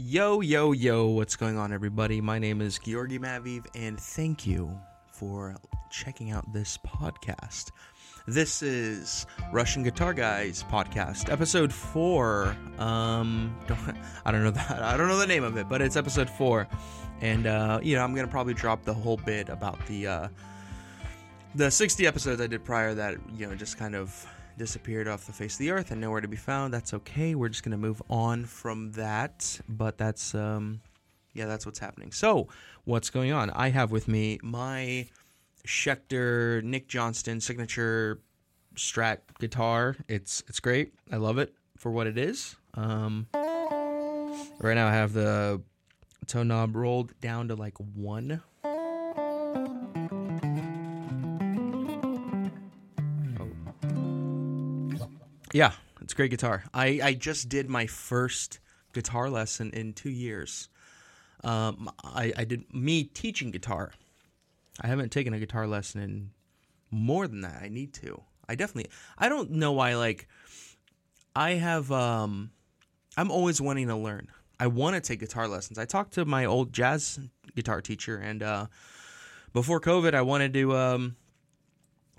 Yo, yo, yo, what's going on, everybody? My name is Georgi Maviv, and thank you for checking out this podcast. This is Russian Guitar Guys podcast, episode four. Um, don't, I don't know that I don't know the name of it, but it's episode four, and uh, you know I'm gonna probably drop the whole bit about the uh, the 60 episodes I did prior that you know just kind of disappeared off the face of the earth and nowhere to be found. That's okay. We're just gonna move on from that. But that's um, yeah, that's what's happening. So what's going on? I have with me my Schecter Nick Johnston signature Strat guitar. It's it's great. I love it for what it is. Um, right now I have the tone knob rolled down to like one. Yeah, it's great guitar. I, I just did my first guitar lesson in two years. Um, I, I did me teaching guitar. I haven't taken a guitar lesson in more than that. I need to. I definitely. I don't know why. Like, I have. Um, I'm always wanting to learn. I want to take guitar lessons. I talked to my old jazz guitar teacher, and uh, before COVID, I wanted to um,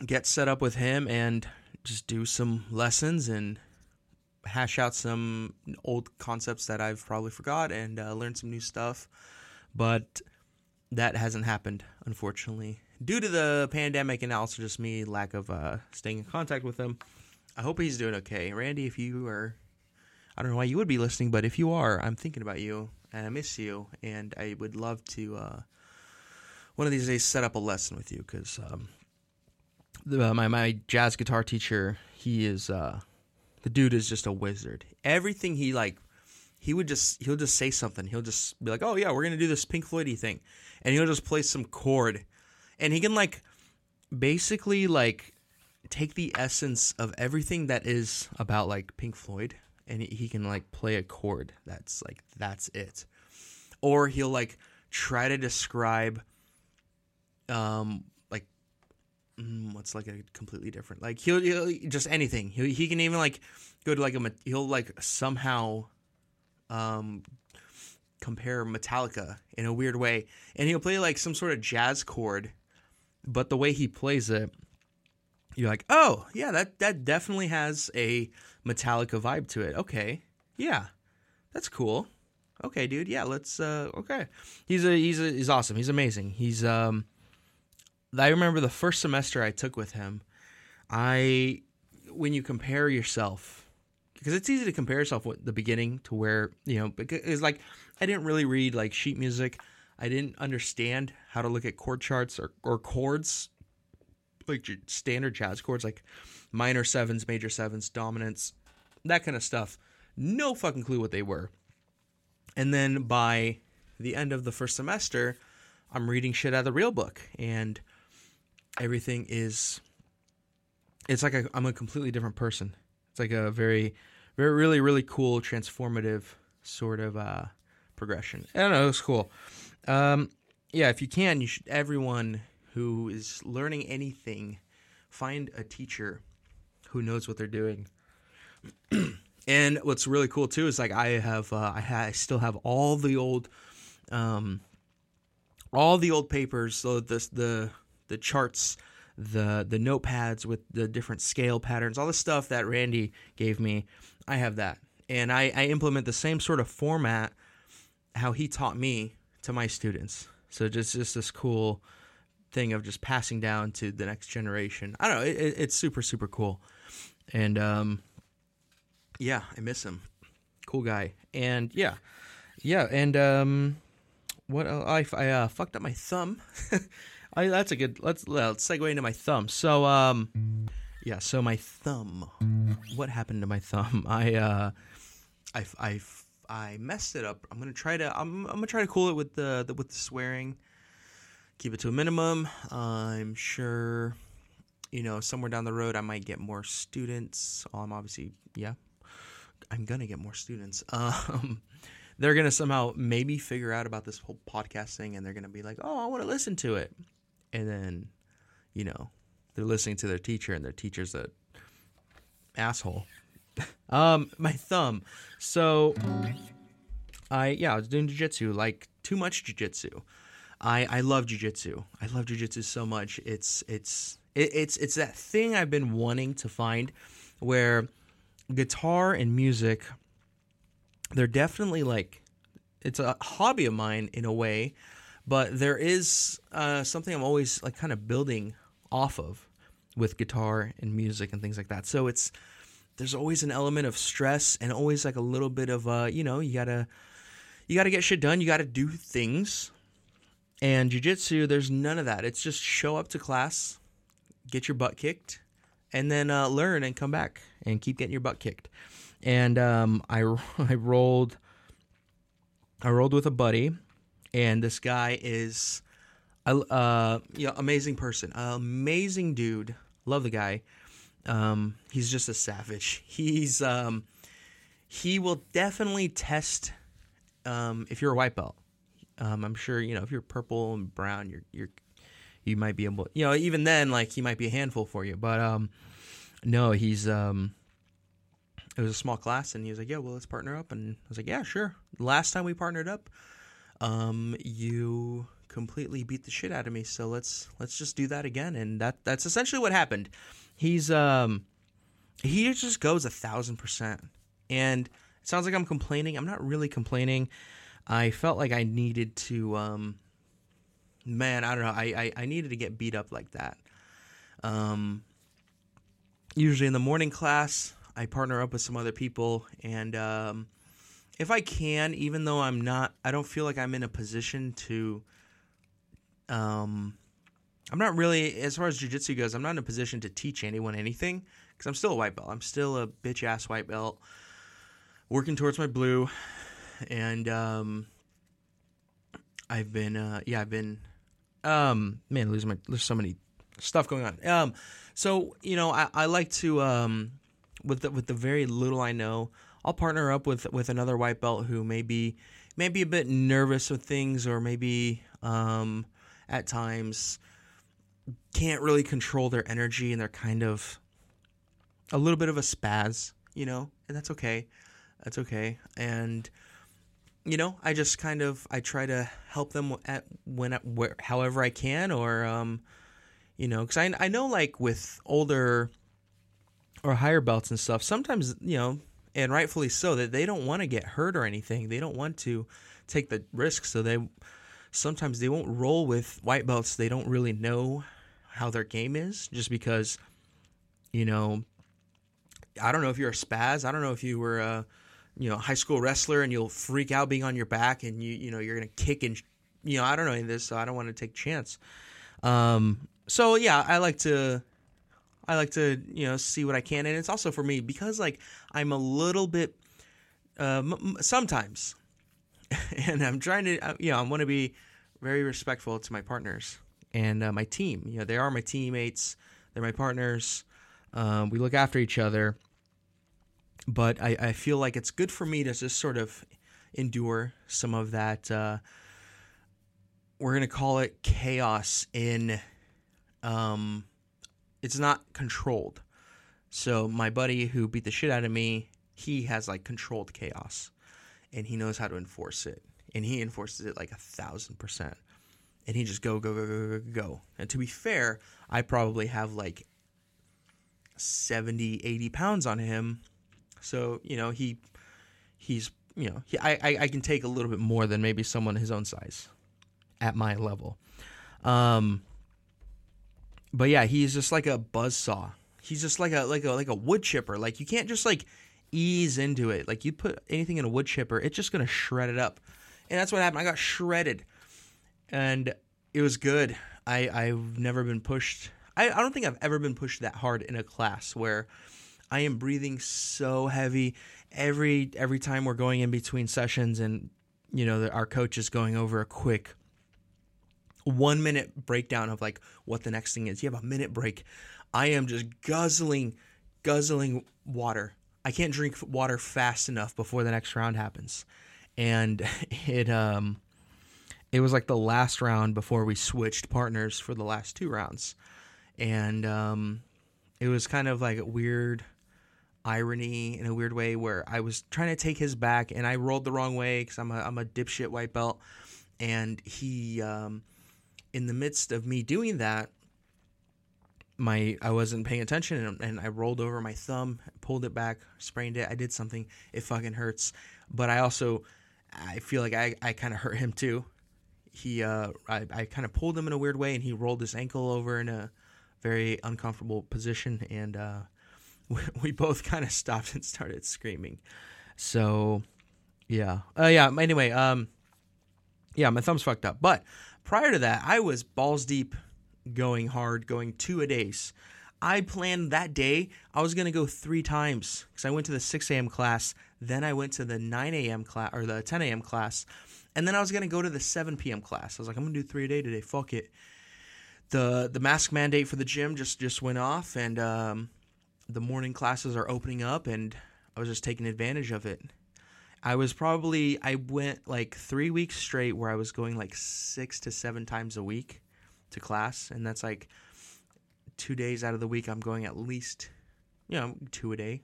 get set up with him and just do some lessons and hash out some old concepts that I've probably forgot and uh, learn some new stuff. But that hasn't happened, unfortunately, due to the pandemic and also just me lack of uh, staying in contact with him. I hope he's doing okay, Randy. If you are, I don't know why you would be listening, but if you are, I'm thinking about you and I miss you, and I would love to uh, one of these days set up a lesson with you because um, the, uh, my my jazz guitar teacher, he is uh, the dude is just a wizard. Everything he like, he would just he'll just say something. He'll just be like, "Oh yeah, we're gonna do this Pink Floydy thing," and he'll just play some chord, and he can like basically like take the essence of everything that is about like Pink Floyd, and he, he can like play a chord that's like that's it, or he'll like try to describe um mm, what's like a completely different like he'll, he'll just anything. He he can even like go to like a he'll like somehow um compare Metallica in a weird way. And he'll play like some sort of jazz chord but the way he plays it you're like oh yeah that that definitely has a Metallica vibe to it. Okay. Yeah. That's cool. Okay dude. Yeah let's uh okay. He's a he's a he's awesome. He's amazing. He's um I remember the first semester I took with him. I when you compare yourself because it's easy to compare yourself with the beginning to where you know it's like I didn't really read like sheet music. I didn't understand how to look at chord charts or, or chords like standard jazz chords like minor sevens, major sevens, dominants, that kind of stuff. No fucking clue what they were. And then by the end of the first semester, I'm reading shit out of the real book and everything is it's like i am a completely different person. It's like a very, very, really, really cool, transformative sort of uh, progression. I don't know. It's cool. Um, yeah, if you can, you should. Everyone who is learning anything, find a teacher who knows what they're doing. and what's really cool too is like I have, uh, I, ha- I still have all the old, um, all the old papers. So this the the charts, the the notepads with the different scale patterns, all the stuff that Randy gave me. I have that, and I, I implement the same sort of format how he taught me to my students. So just just this cool thing of just passing down to the next generation. I don't know. It, it's super super cool, and um, yeah, I miss him. Cool guy, and yeah, yeah, and um, what I I uh, fucked up my thumb. I, that's a good. Let's let's segue into my thumb. So um, yeah. So my thumb. What happened to my thumb? I uh, I I I messed it up. I'm gonna try to. I'm I'm gonna try to cool it with the, the with the swearing. Keep it to a minimum. I'm sure. You know, somewhere down the road, I might get more students. I'm obviously, yeah, I'm gonna get more students. Um, they're gonna somehow maybe figure out about this whole podcast thing, and they're gonna be like, "Oh, I want to listen to it." And then you know they're listening to their teacher and their teacher's a asshole um my thumb so I yeah, I was doing jujitsu, like too much jujitsu. I I love jujitsu. I love jujitsu so much. It's it's it, it's it's that thing I've been wanting to find, where guitar and music, they're definitely like, it's a hobby of mine in a way, but there is uh, something I'm always like kind of building off of with guitar and music and things like that. So it's there's always an element of stress and always like a little bit of uh, you know, you gotta you gotta get shit done. You gotta do things. And jujitsu, there's none of that. It's just show up to class, get your butt kicked, and then uh, learn and come back and keep getting your butt kicked. And um, I I rolled I rolled with a buddy, and this guy is a uh, amazing person, amazing dude. Love the guy. Um, he's just a savage. He's um, he will definitely test um, if you're a white belt. Um, I'm sure you know if you're purple and brown, you're you're you might be able. You know, even then, like he might be a handful for you. But um, no, he's um, it was a small class, and he was like, "Yeah, well, let's partner up." And I was like, "Yeah, sure." Last time we partnered up, um, you completely beat the shit out of me. So let's let's just do that again. And that that's essentially what happened. He's um he just goes a thousand percent. And it sounds like I'm complaining. I'm not really complaining. I felt like I needed to um man, I don't know, I, I, I needed to get beat up like that. Um usually in the morning class, I partner up with some other people and um if I can, even though I'm not I don't feel like I'm in a position to um, I'm not really, as far as jujitsu goes, I'm not in a position to teach anyone anything because I'm still a white belt. I'm still a bitch ass white belt, working towards my blue, and um, I've been, uh, yeah, I've been, um, man, losing my, there's so many stuff going on. Um, so you know, I, I like to, um, with the, with the very little I know, I'll partner up with with another white belt who may be maybe a bit nervous with things or maybe um at times can't really control their energy and they're kind of a little bit of a spaz, you know, and that's okay. That's okay. And you know, I just kind of I try to help them at when where, however I can or um you know, cuz I I know like with older or higher belts and stuff, sometimes, you know, and rightfully so that they don't want to get hurt or anything. They don't want to take the risk so they sometimes they won't roll with white belts. They don't really know how their game is just because you know I don't know if you're a spaz. I don't know if you were a you know high school wrestler and you'll freak out being on your back and you you know you're to kick and you know I don't know any of this so I don't want to take chance. Um so yeah I like to I like to you know see what I can and it's also for me because like I'm a little bit uh, m- sometimes and I'm trying to, uh, you know, I want to be very respectful to my partners and uh, my team. You know, they are my teammates, they're my partners. Um, we look after each other, but I, I, feel like it's good for me to just sort of endure some of that. Uh, we're gonna call it chaos in. Um, it's not controlled. So my buddy who beat the shit out of me, he has like controlled chaos and he knows how to enforce it. And he enforces it like a thousand percent. And he just go, go, go, go, go, go. And to be fair, I probably have like 70, 80 pounds on him. So, you know, he he's you know, he, I, I, I can take a little bit more than maybe someone his own size at my level. Um but yeah, he's just like a buzz saw. He's just like a like a like a wood chipper. Like you can't just like ease into it. Like you put anything in a wood chipper, it's just gonna shred it up. And that's what happened. I got shredded, and it was good. I I've never been pushed. I, I don't think I've ever been pushed that hard in a class where I am breathing so heavy every every time we're going in between sessions, and you know our coach is going over a quick one minute breakdown of like what the next thing is. You have a minute break. I am just guzzling, guzzling water I can't drink water fast enough before the next round happens. And it um it was like the last round before we switched partners for the last two rounds. And um it was kind of like a weird irony in a weird way where I was trying to take his back and I rolled the wrong way because I'm a, I'm a dipshit white belt. And he, um, in the midst of me doing that, my I wasn't paying attention and, and, I rolled over my thumb, pulled it back, sprained it. I did something. It fucking hurts. But I also I feel like I, I kind of hurt him too. He uh I, I kind of pulled him in a weird way and he rolled his ankle over in a very uncomfortable position and uh we, we both kind of stopped and started screaming. So yeah. Uh yeah, anyway, um yeah, my thumb's fucked up. But prior to that, I was balls deep going hard, going two a days. I planned that day I was gonna go three times because I went to the 6 a.m. class, then I went to the 9 a.m. class or the 10 a.m. class, and then I was gonna go to the 7 p.m. class. I was like, I'm gonna do three a day today. Fuck it. the The mask mandate for the gym just just went off, and um, the morning classes are opening up, and I was just taking advantage of it. I was probably I went like three weeks straight where I was going like six to seven times a week to class, and that's like two days out of the week I'm going at least, you know, two a day.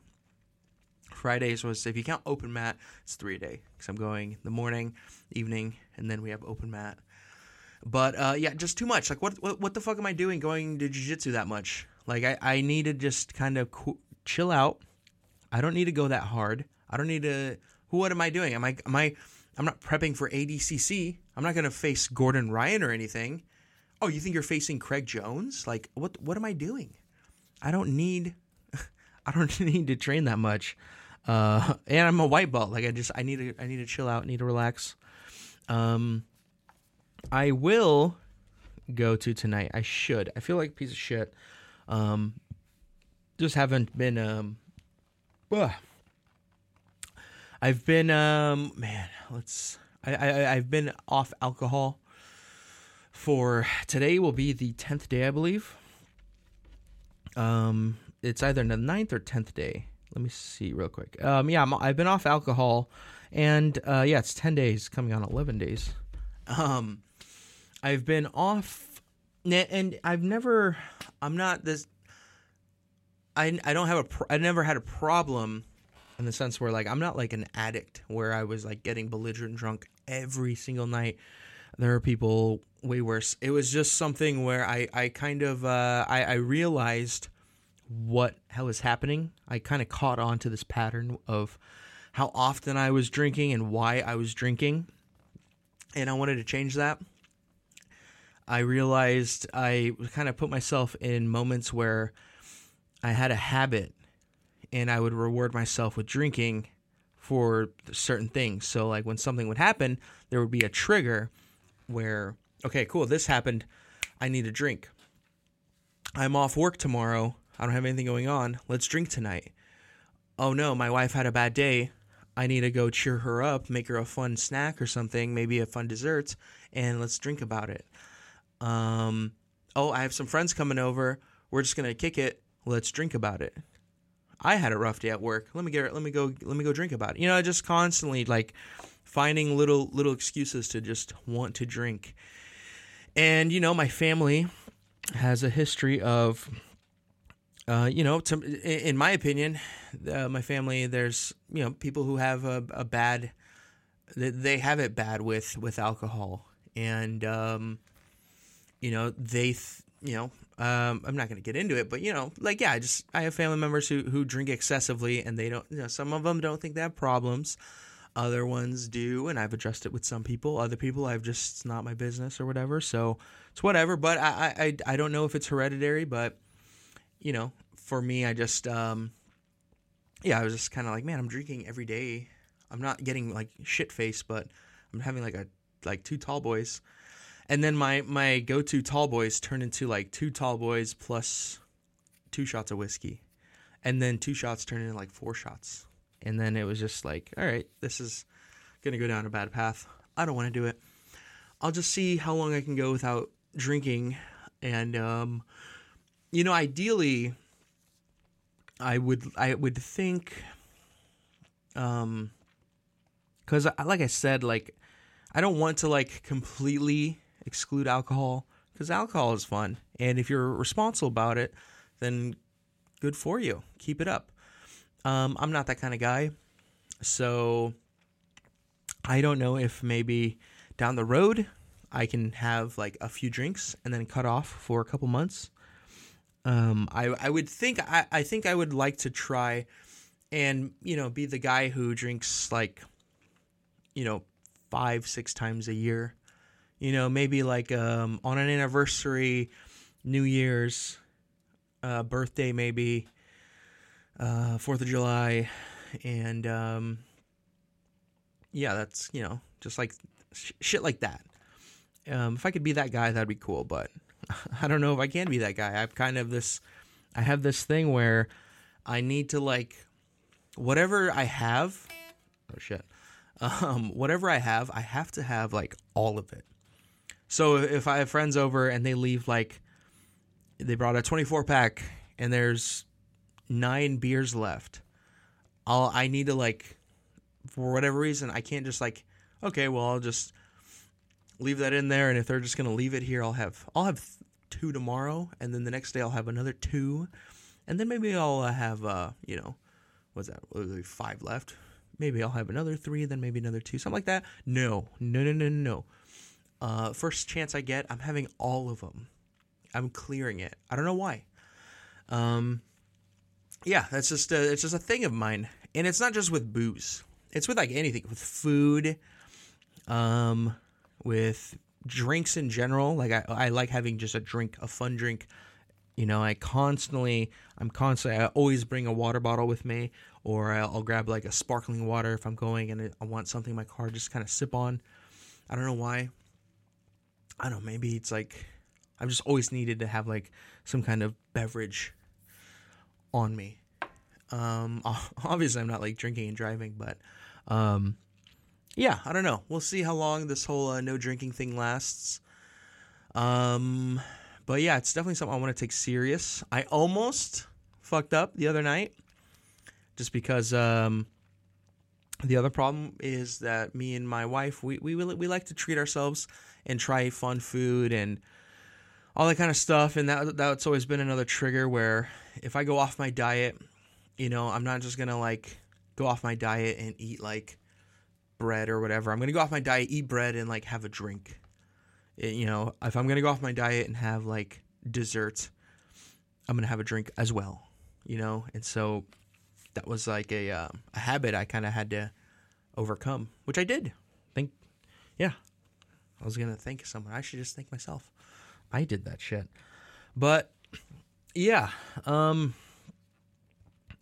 Fridays was if you count open mat, it's three a day because I'm going the morning, evening, and then we have open mat. But uh, yeah, just too much. Like, what, what what the fuck am I doing going to jujitsu that much? Like, I I need to just kind of co- chill out. I don't need to go that hard. I don't need to. What am I doing? Am I am I? I'm not prepping for ADCC. I'm not gonna face Gordon Ryan or anything. Oh, you think you're facing Craig Jones? Like, what? What am I doing? I don't need. I don't need to train that much. Uh, and I'm a white belt. Like, I just I need to I need to chill out. Need to relax. Um, I will go to tonight. I should. I feel like a piece of shit. Um, just haven't been. Um, ugh. I've been. Um, man, let's. I, I I've been off alcohol for today will be the 10th day, I believe. Um, it's either the 9th or 10th day. Let me see real quick. Um, yeah, i have been off alcohol, and uh, yeah, it's 10 days, coming on 11 days. Um, I've been off, and I've never, I'm not this, I, I don't have a, I never had a problem in the sense where like I'm not like an addict where I was like getting belligerent drunk every single night. There are people way worse. It was just something where I, I kind of uh, I, I realized what hell was happening. I kind of caught on to this pattern of how often I was drinking and why I was drinking, and I wanted to change that. I realized I kind of put myself in moments where I had a habit and I would reward myself with drinking for certain things. So, like when something would happen, there would be a trigger where okay, cool, this happened. I need a drink. I'm off work tomorrow. I don't have anything going on. Let's drink tonight. Oh no, my wife had a bad day. I need to go cheer her up, make her a fun snack or something, maybe a fun dessert, and let's drink about it. Um, oh, I have some friends coming over. We're just gonna kick it. Let's drink about it. I had a rough day at work. Let me get. Let me go. Let me go drink about it. You know, just constantly like finding little little excuses to just want to drink and, you know, my family has a history of, uh, you know, to, in my opinion, uh, my family, there's, you know, people who have a, a bad, they have it bad with, with alcohol. And, um, you know, they, th- you know, um, I'm not going to get into it, but you know, like yeah, I just I have family members who who drink excessively, and they don't. You know, some of them don't think they have problems. Other ones do, and I've addressed it with some people. Other people, I've just it's not my business or whatever. So it's whatever. But I I I don't know if it's hereditary, but you know, for me, I just um, yeah, I was just kind of like, man, I'm drinking every day. I'm not getting like shit face, but I'm having like a like two tall boys, and then my my go to tall boys turn into like two tall boys plus two shots of whiskey, and then two shots turn into like four shots and then it was just like, all right, this is gonna go down a bad path. I don't want to do it. I'll just see how long I can go without drinking, and um, you know, ideally, I would I would think, um, because like I said, like I don't want to like completely exclude alcohol because alcohol is fun, and if you're responsible about it, then good for you. Keep it up. Um, I'm not that kind of guy. So I don't know if maybe down the road I can have like a few drinks and then cut off for a couple months. Um, I I would think I, I think I would like to try and you know be the guy who drinks like you know five six times a year. You know maybe like um, on an anniversary, New Year's, uh, birthday maybe, uh, Fourth of July, and um, yeah, that's you know just like sh- shit like that. Um, if I could be that guy, that'd be cool. But I don't know if I can be that guy. I've kind of this, I have this thing where I need to like, whatever I have. Oh shit. Um, whatever I have, I have to have like all of it. So if I have friends over and they leave like, they brought a 24 pack and there's nine beers left, I'll I need to like, for whatever reason, I can't just like, okay, well I'll just leave that in there and if they're just gonna leave it here i'll have i'll have two tomorrow and then the next day i'll have another two. And then maybe i'll uh, have uh you know what's that five left? Maybe i'll have another three then maybe another two something like that. No no no no no uh first chance i get i'm having all of them i'm clearing it i don't know why um yeah that's just a, it's just a thing of mine and it's not just with booze it's with like anything with food um with drinks in general. Like I, I like having just a drink, a fun drink. You know, I constantly, I'm constantly, I always bring a water bottle with me, or I'll, grab like a sparkling water if I'm going and I want something in my car just kind of sip on. I don't know why. I don't know. Maybe it's like I've just always needed to have like some kind of beverage on me. Um, obviously, I'm not like drinking and driving, but um, yeah, I don't know. We'll see how long this whole uh, no drinking thing lasts. Um, but yeah, it's definitely something I want to take serious. I almost fucked up the other night, just because um, the other problem is that me and my wife we we we like to treat ourselves and try fun food and all that kind of stuff, and that that's always been another trigger where if I go off my diet, you know, I'm not just gonna like go off my diet and eat like bread or whatever. I'm gonna go off my diet, eat bread, and like have a drink. It, you know, if I'm gonna go off my diet and have like dessert, I'm gonna have a drink as well. You know, and so that was like a uh, a habit I kind of had to overcome, which I did. Think, yeah, I was gonna thank someone. I should just thank myself. I did that shit, but yeah, um,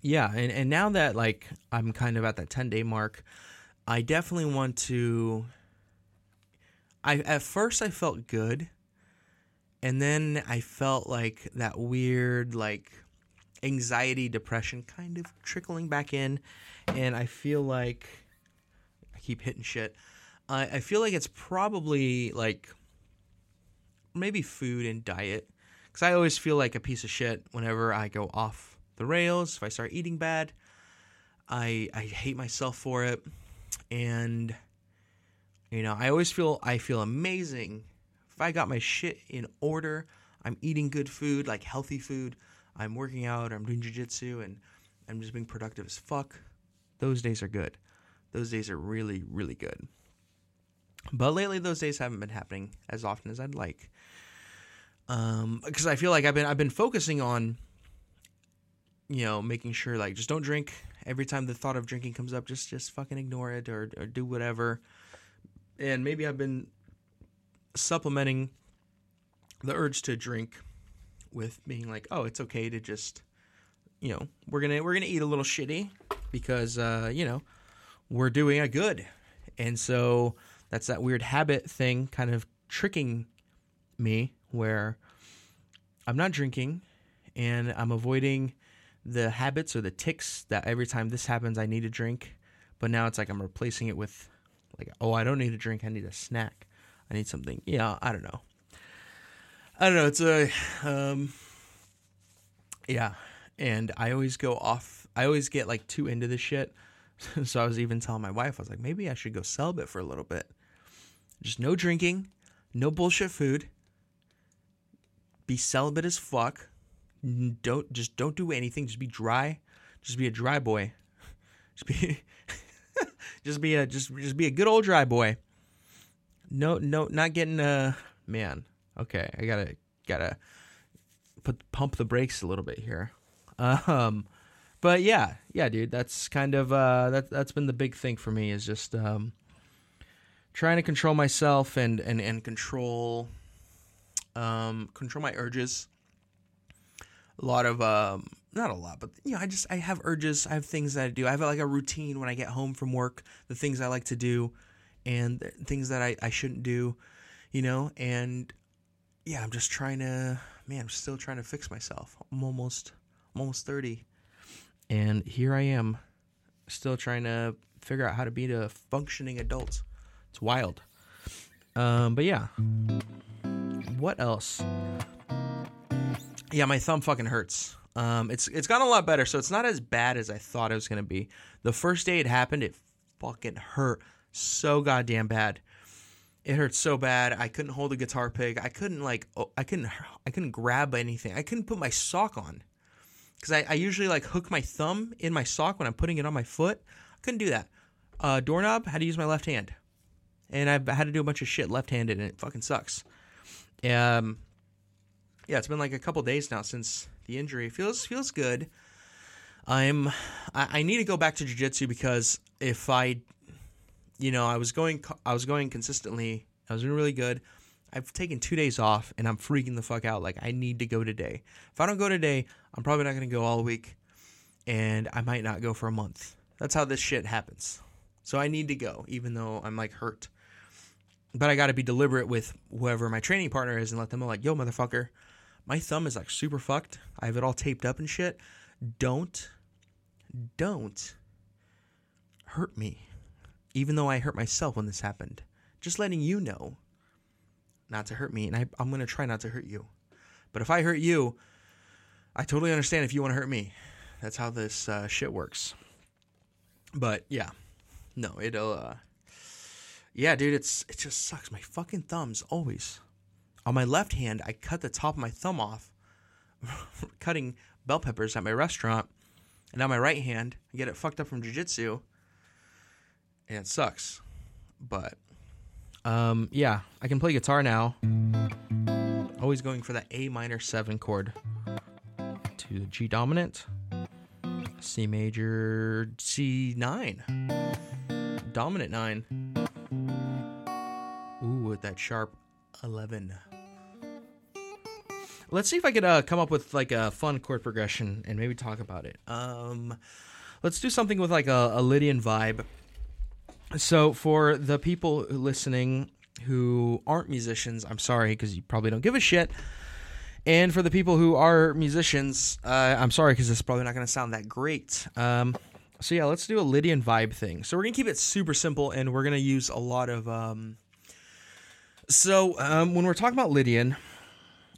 yeah, and and now that like I'm kind of at that 10 day mark, I definitely want to. I at first I felt good, and then I felt like that weird like anxiety, depression kind of trickling back in, and I feel like I keep hitting shit. I I feel like it's probably like maybe food and diet, because I always feel like a piece of shit whenever I go off the rails. If I start eating bad, I I hate myself for it and you know, I always feel I feel amazing if I got my shit in order. I'm eating good food, like healthy food. I'm working out. or I'm doing jujitsu, and I'm just being productive as fuck. Those days are good. Those days are really, really good. But lately, those days haven't been happening as often as I'd like. Um, because I feel like I've been I've been focusing on, you know, making sure like just don't drink every time the thought of drinking comes up, just just fucking ignore it or or do whatever. And maybe I've been supplementing the urge to drink with being like, oh, it's okay to just, you know, we're gonna we're gonna eat a little shitty because uh, you know we're doing a good, and so that's that weird habit thing kind of tricking me where I'm not drinking and I'm avoiding the habits or the ticks that every time this happens I need to drink, but now it's like I'm replacing it with like oh I don't need a drink. I need a snack. I need something yeah I don't know I don't know it's a um yeah and I always go off I always get like too into this shit so I was even telling my wife I was like maybe I should go celibate for a little bit just no drinking no bullshit food be celibate as fuck don't just don't do anything. Just be dry. Just be a dry boy. Just be just be a just just be a good old dry boy. No no not getting uh man. Okay, I got to got to put pump the brakes a little bit here. Um but yeah, yeah, dude, that's kind of uh that that's been the big thing for me is just um trying to control myself and and and control um control my urges. A lot of um not a lot, but you know, I just I have urges. I have things that I do. I have like a routine when I get home from work, the things I like to do, and things that I I shouldn't do, you know. And yeah, I'm just trying to. Man, I'm still trying to fix myself. I'm almost I'm almost thirty, and here I am, still trying to figure out how to be a functioning adult. It's wild. Um, but yeah. What else? Yeah, my thumb fucking hurts. Um, it's it's gotten a lot better, so it's not as bad as I thought it was gonna be. The first day it happened, it fucking hurt so goddamn bad. It hurt so bad. I couldn't hold a guitar pick. I couldn't like I couldn't I couldn't grab anything. I couldn't put my sock on because I, I usually like hook my thumb in my sock when I'm putting it on my foot. I couldn't do that. Uh, doorknob had to use my left hand, and I've had to do a bunch of shit left-handed, and it fucking sucks. Um, yeah, it's been like a couple days now since the injury. Feels feels good. I'm I, I need to go back to jiu-jitsu because if I you know, I was going I was going consistently. I was doing really good. I've taken 2 days off and I'm freaking the fuck out like I need to go today. If I don't go today, I'm probably not going to go all week and I might not go for a month. That's how this shit happens. So I need to go even though I'm like hurt. But I got to be deliberate with whoever my training partner is and let them know like, "Yo, motherfucker, my thumb is like super fucked. I have it all taped up and shit. Don't, don't hurt me. Even though I hurt myself when this happened. Just letting you know not to hurt me. And I, I'm going to try not to hurt you. But if I hurt you, I totally understand if you want to hurt me. That's how this uh, shit works. But yeah, no, it'll. Uh, yeah, dude, it's it just sucks. My fucking thumbs always on my left hand, I cut the top of my thumb off cutting bell peppers at my restaurant. And on my right hand, I get it fucked up from jujitsu. And it sucks. But um, yeah, I can play guitar now. Always going for that A minor 7 chord to the G dominant, C major, C9, dominant 9. Ooh, with that sharp 11 let's see if I could uh, come up with like a fun chord progression and maybe talk about it. Um, let's do something with like a, a Lydian vibe. So for the people listening who aren't musicians, I'm sorry because you probably don't give a shit. And for the people who are musicians, uh, I'm sorry because it's probably not going to sound that great. Um, so yeah, let's do a Lydian vibe thing. So we're gonna keep it super simple, and we're gonna use a lot of. Um, so um, when we're talking about Lydian,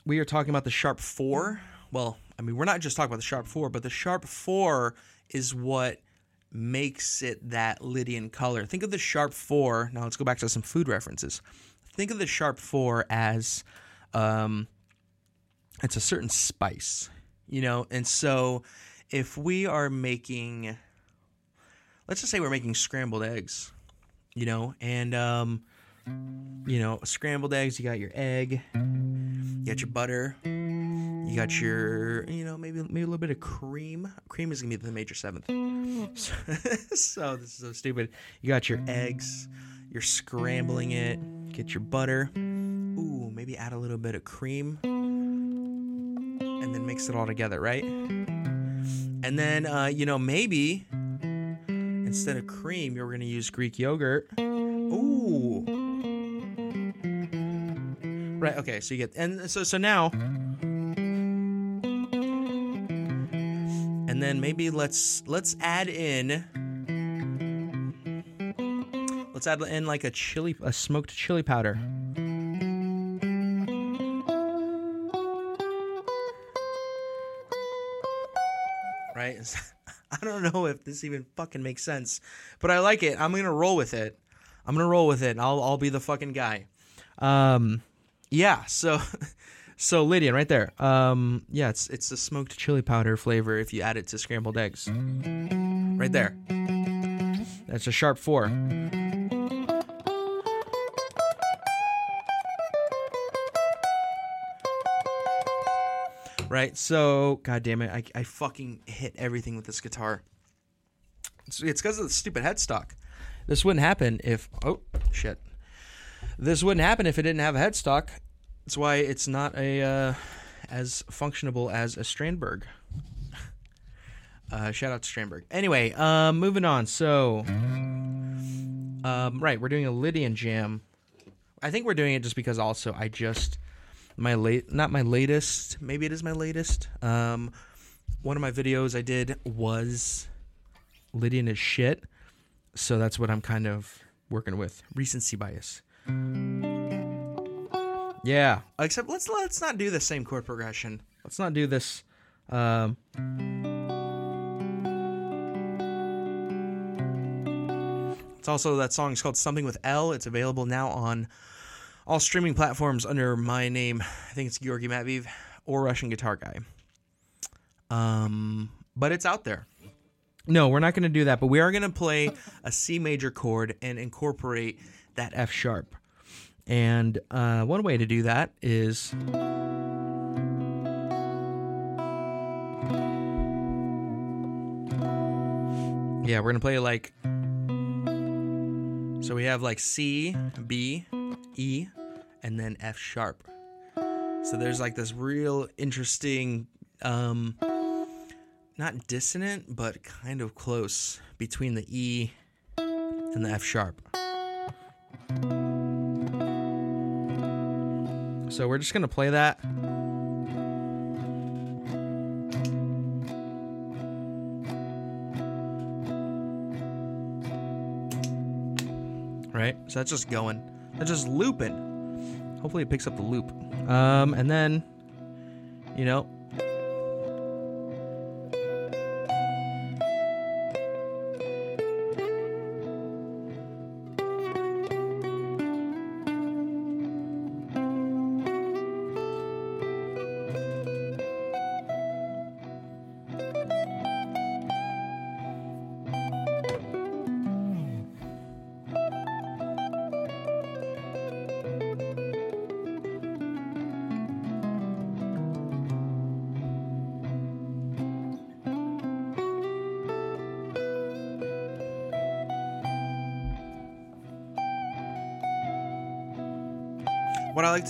we are talking about the Sharp 4. Well, I mean, we're not just talking about the Sharp 4, but the Sharp 4 is what makes it that Lydian color. Think of the Sharp 4. Now let's go back to some food references. Think of the Sharp 4 as um, it's a certain spice, you know? And so if we are making, let's just say we're making scrambled eggs, you know, and, um, you know, scrambled eggs, you got your egg, you got your butter. You got your, you know, maybe maybe a little bit of cream. Cream is gonna be the major seventh. So, so this is so stupid. You got your eggs. You're scrambling it. Get your butter. Ooh, maybe add a little bit of cream, and then mix it all together, right? And then, uh, you know, maybe instead of cream, you're gonna use Greek yogurt. Ooh Right. Okay. So you get and so so now, and then maybe let's let's add in. Let's add in like a chili, a smoked chili powder. Right? I don't know if this even fucking makes sense, but I like it. I'm gonna roll with it. I'm gonna roll with it. I'll I'll be the fucking guy. Um, yeah, so so Lydian, right there. Um, yeah, it's it's the smoked chili powder flavor if you add it to scrambled eggs. Right there. That's a sharp four. Right, so god damn it, I, I fucking hit everything with this guitar. It's because of the stupid headstock. This wouldn't happen if oh shit. This wouldn't happen if it didn't have a headstock. That's why it's not a uh, as functionable as a Strandberg. Uh, shout out to Strandberg. Anyway, um, moving on. So, um, right, we're doing a Lydian jam. I think we're doing it just because also I just my late, not my latest. Maybe it is my latest. Um, one of my videos I did was Lydian is shit. So that's what I'm kind of working with. Recency bias. Yeah. Except let's let's not do the same chord progression. Let's not do this. Um, it's also that song is called Something with L. It's available now on all streaming platforms under my name. I think it's Georgi Matviv or Russian Guitar Guy. Um, but it's out there. No, we're not going to do that, but we are going to play a C major chord and incorporate that F sharp. And uh, one way to do that is. Yeah, we're going to play like. So we have like C, B, E, and then F sharp. So there's like this real interesting, um, not dissonant, but kind of close between the E and the F sharp. So we're just going to play that. Right? So that's just going. That's just looping. Hopefully it picks up the loop. Um, and then, you know,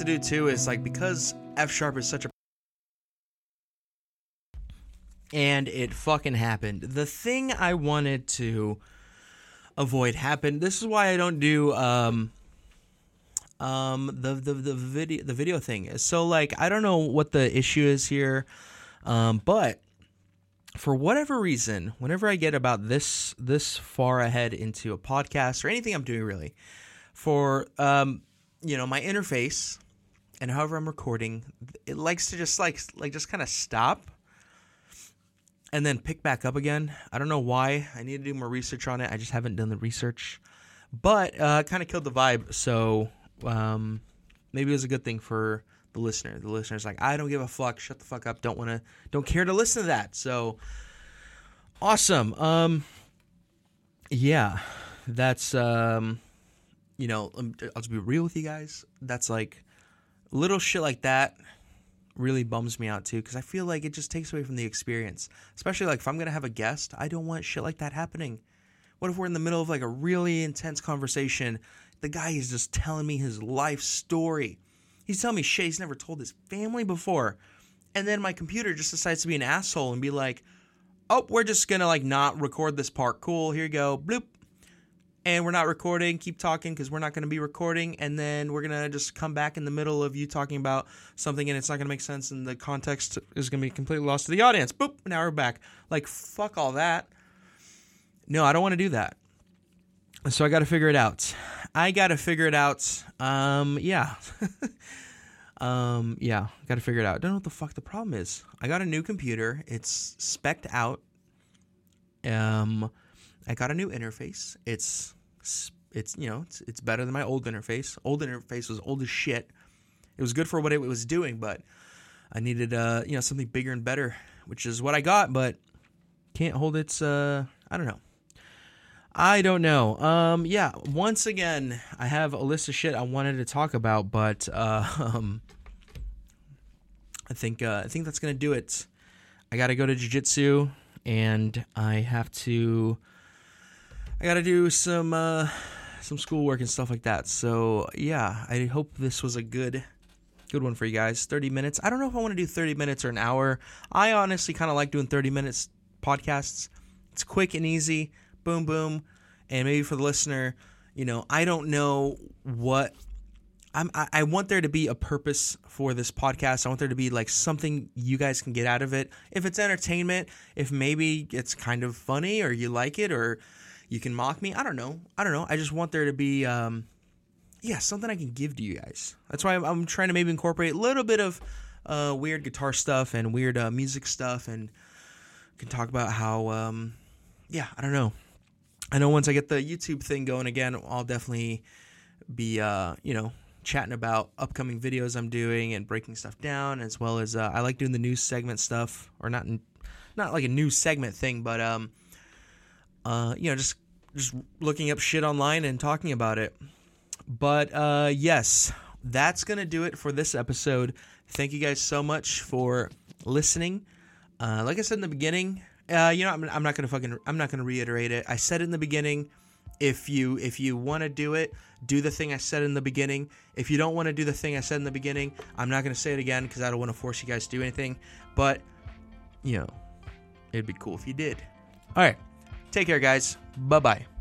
to do too is like because F sharp is such a and it fucking happened. The thing I wanted to avoid happened. This is why I don't do um um the the the video the video thing. Is. So like I don't know what the issue is here. Um but for whatever reason, whenever I get about this this far ahead into a podcast or anything I'm doing really, for um you know, my interface and however I'm recording, it likes to just like like just kind of stop and then pick back up again. I don't know why. I need to do more research on it. I just haven't done the research. But uh kind of killed the vibe, so um maybe it was a good thing for the listener. The listener's like, "I don't give a fuck. Shut the fuck up. Don't want to don't care to listen to that." So awesome. Um yeah. That's um you know, um, I'll just be real with you guys. That's like little shit like that really bums me out too because I feel like it just takes away from the experience. Especially like if I'm gonna have a guest, I don't want shit like that happening. What if we're in the middle of like a really intense conversation? The guy is just telling me his life story. He's telling me shit he's never told his family before. And then my computer just decides to be an asshole and be like, oh, we're just gonna like not record this part. Cool, here you go. Bloop and we're not recording. Keep talking because we're not going to be recording. And then we're going to just come back in the middle of you talking about something and it's not going to make sense and the context is going to be completely lost to the audience. Boop, now we're back. Like, fuck all that. No, I don't want to do that. So I got to figure it out. I got to figure it out. Um, yeah. um, yeah, got to figure it out. Don't know what the fuck the problem is. I got a new computer. It's specced out. Um, I got a new interface. It's it's you know it's, it's better than my old interface. Old interface was old as shit, it was good for what it was doing, but I needed uh, you know something bigger and better, which is what I got, but can't hold its uh, I don't know. I don't know. Um, yeah. Once again, I have a list of shit I wanted to talk about, but uh, um, I think uh, I think that's gonna do it. I gotta go to jujitsu, and I have to. I gotta do some uh, some schoolwork and stuff like that. So yeah, I hope this was a good good one for you guys. Thirty minutes. I don't know if I want to do thirty minutes or an hour. I honestly kind of like doing thirty minutes podcasts. It's quick and easy boom, boom. And maybe for the listener, you know, I don't know what I'm, I, I want there to be a purpose for this podcast. I want there to be like something you guys can get out of it. If it's entertainment, if maybe it's kind of funny or you like it or you can mock me, I don't know. I don't know. I just want there to be, um, yeah, something I can give to you guys. That's why I'm, I'm trying to maybe incorporate a little bit of uh, weird guitar stuff and weird uh, music stuff and can talk about how, um, yeah, I don't know. I know once I get the YouTube thing going again, I'll definitely be, uh, you know, chatting about upcoming videos I'm doing and breaking stuff down, as well as uh, I like doing the news segment stuff, or not, not like a news segment thing, but um, uh, you know, just just looking up shit online and talking about it. But uh, yes, that's gonna do it for this episode. Thank you guys so much for listening. Uh, like I said in the beginning, uh, you know, I'm, I'm not gonna fucking, I'm not gonna reiterate it. I said it in the beginning, if you if you want to do it, do the thing I said in the beginning. If you don't want to do the thing I said in the beginning, I'm not gonna say it again because I don't want to force you guys to do anything. But you know, it'd be cool if you did. All right, take care, guys. Bye bye.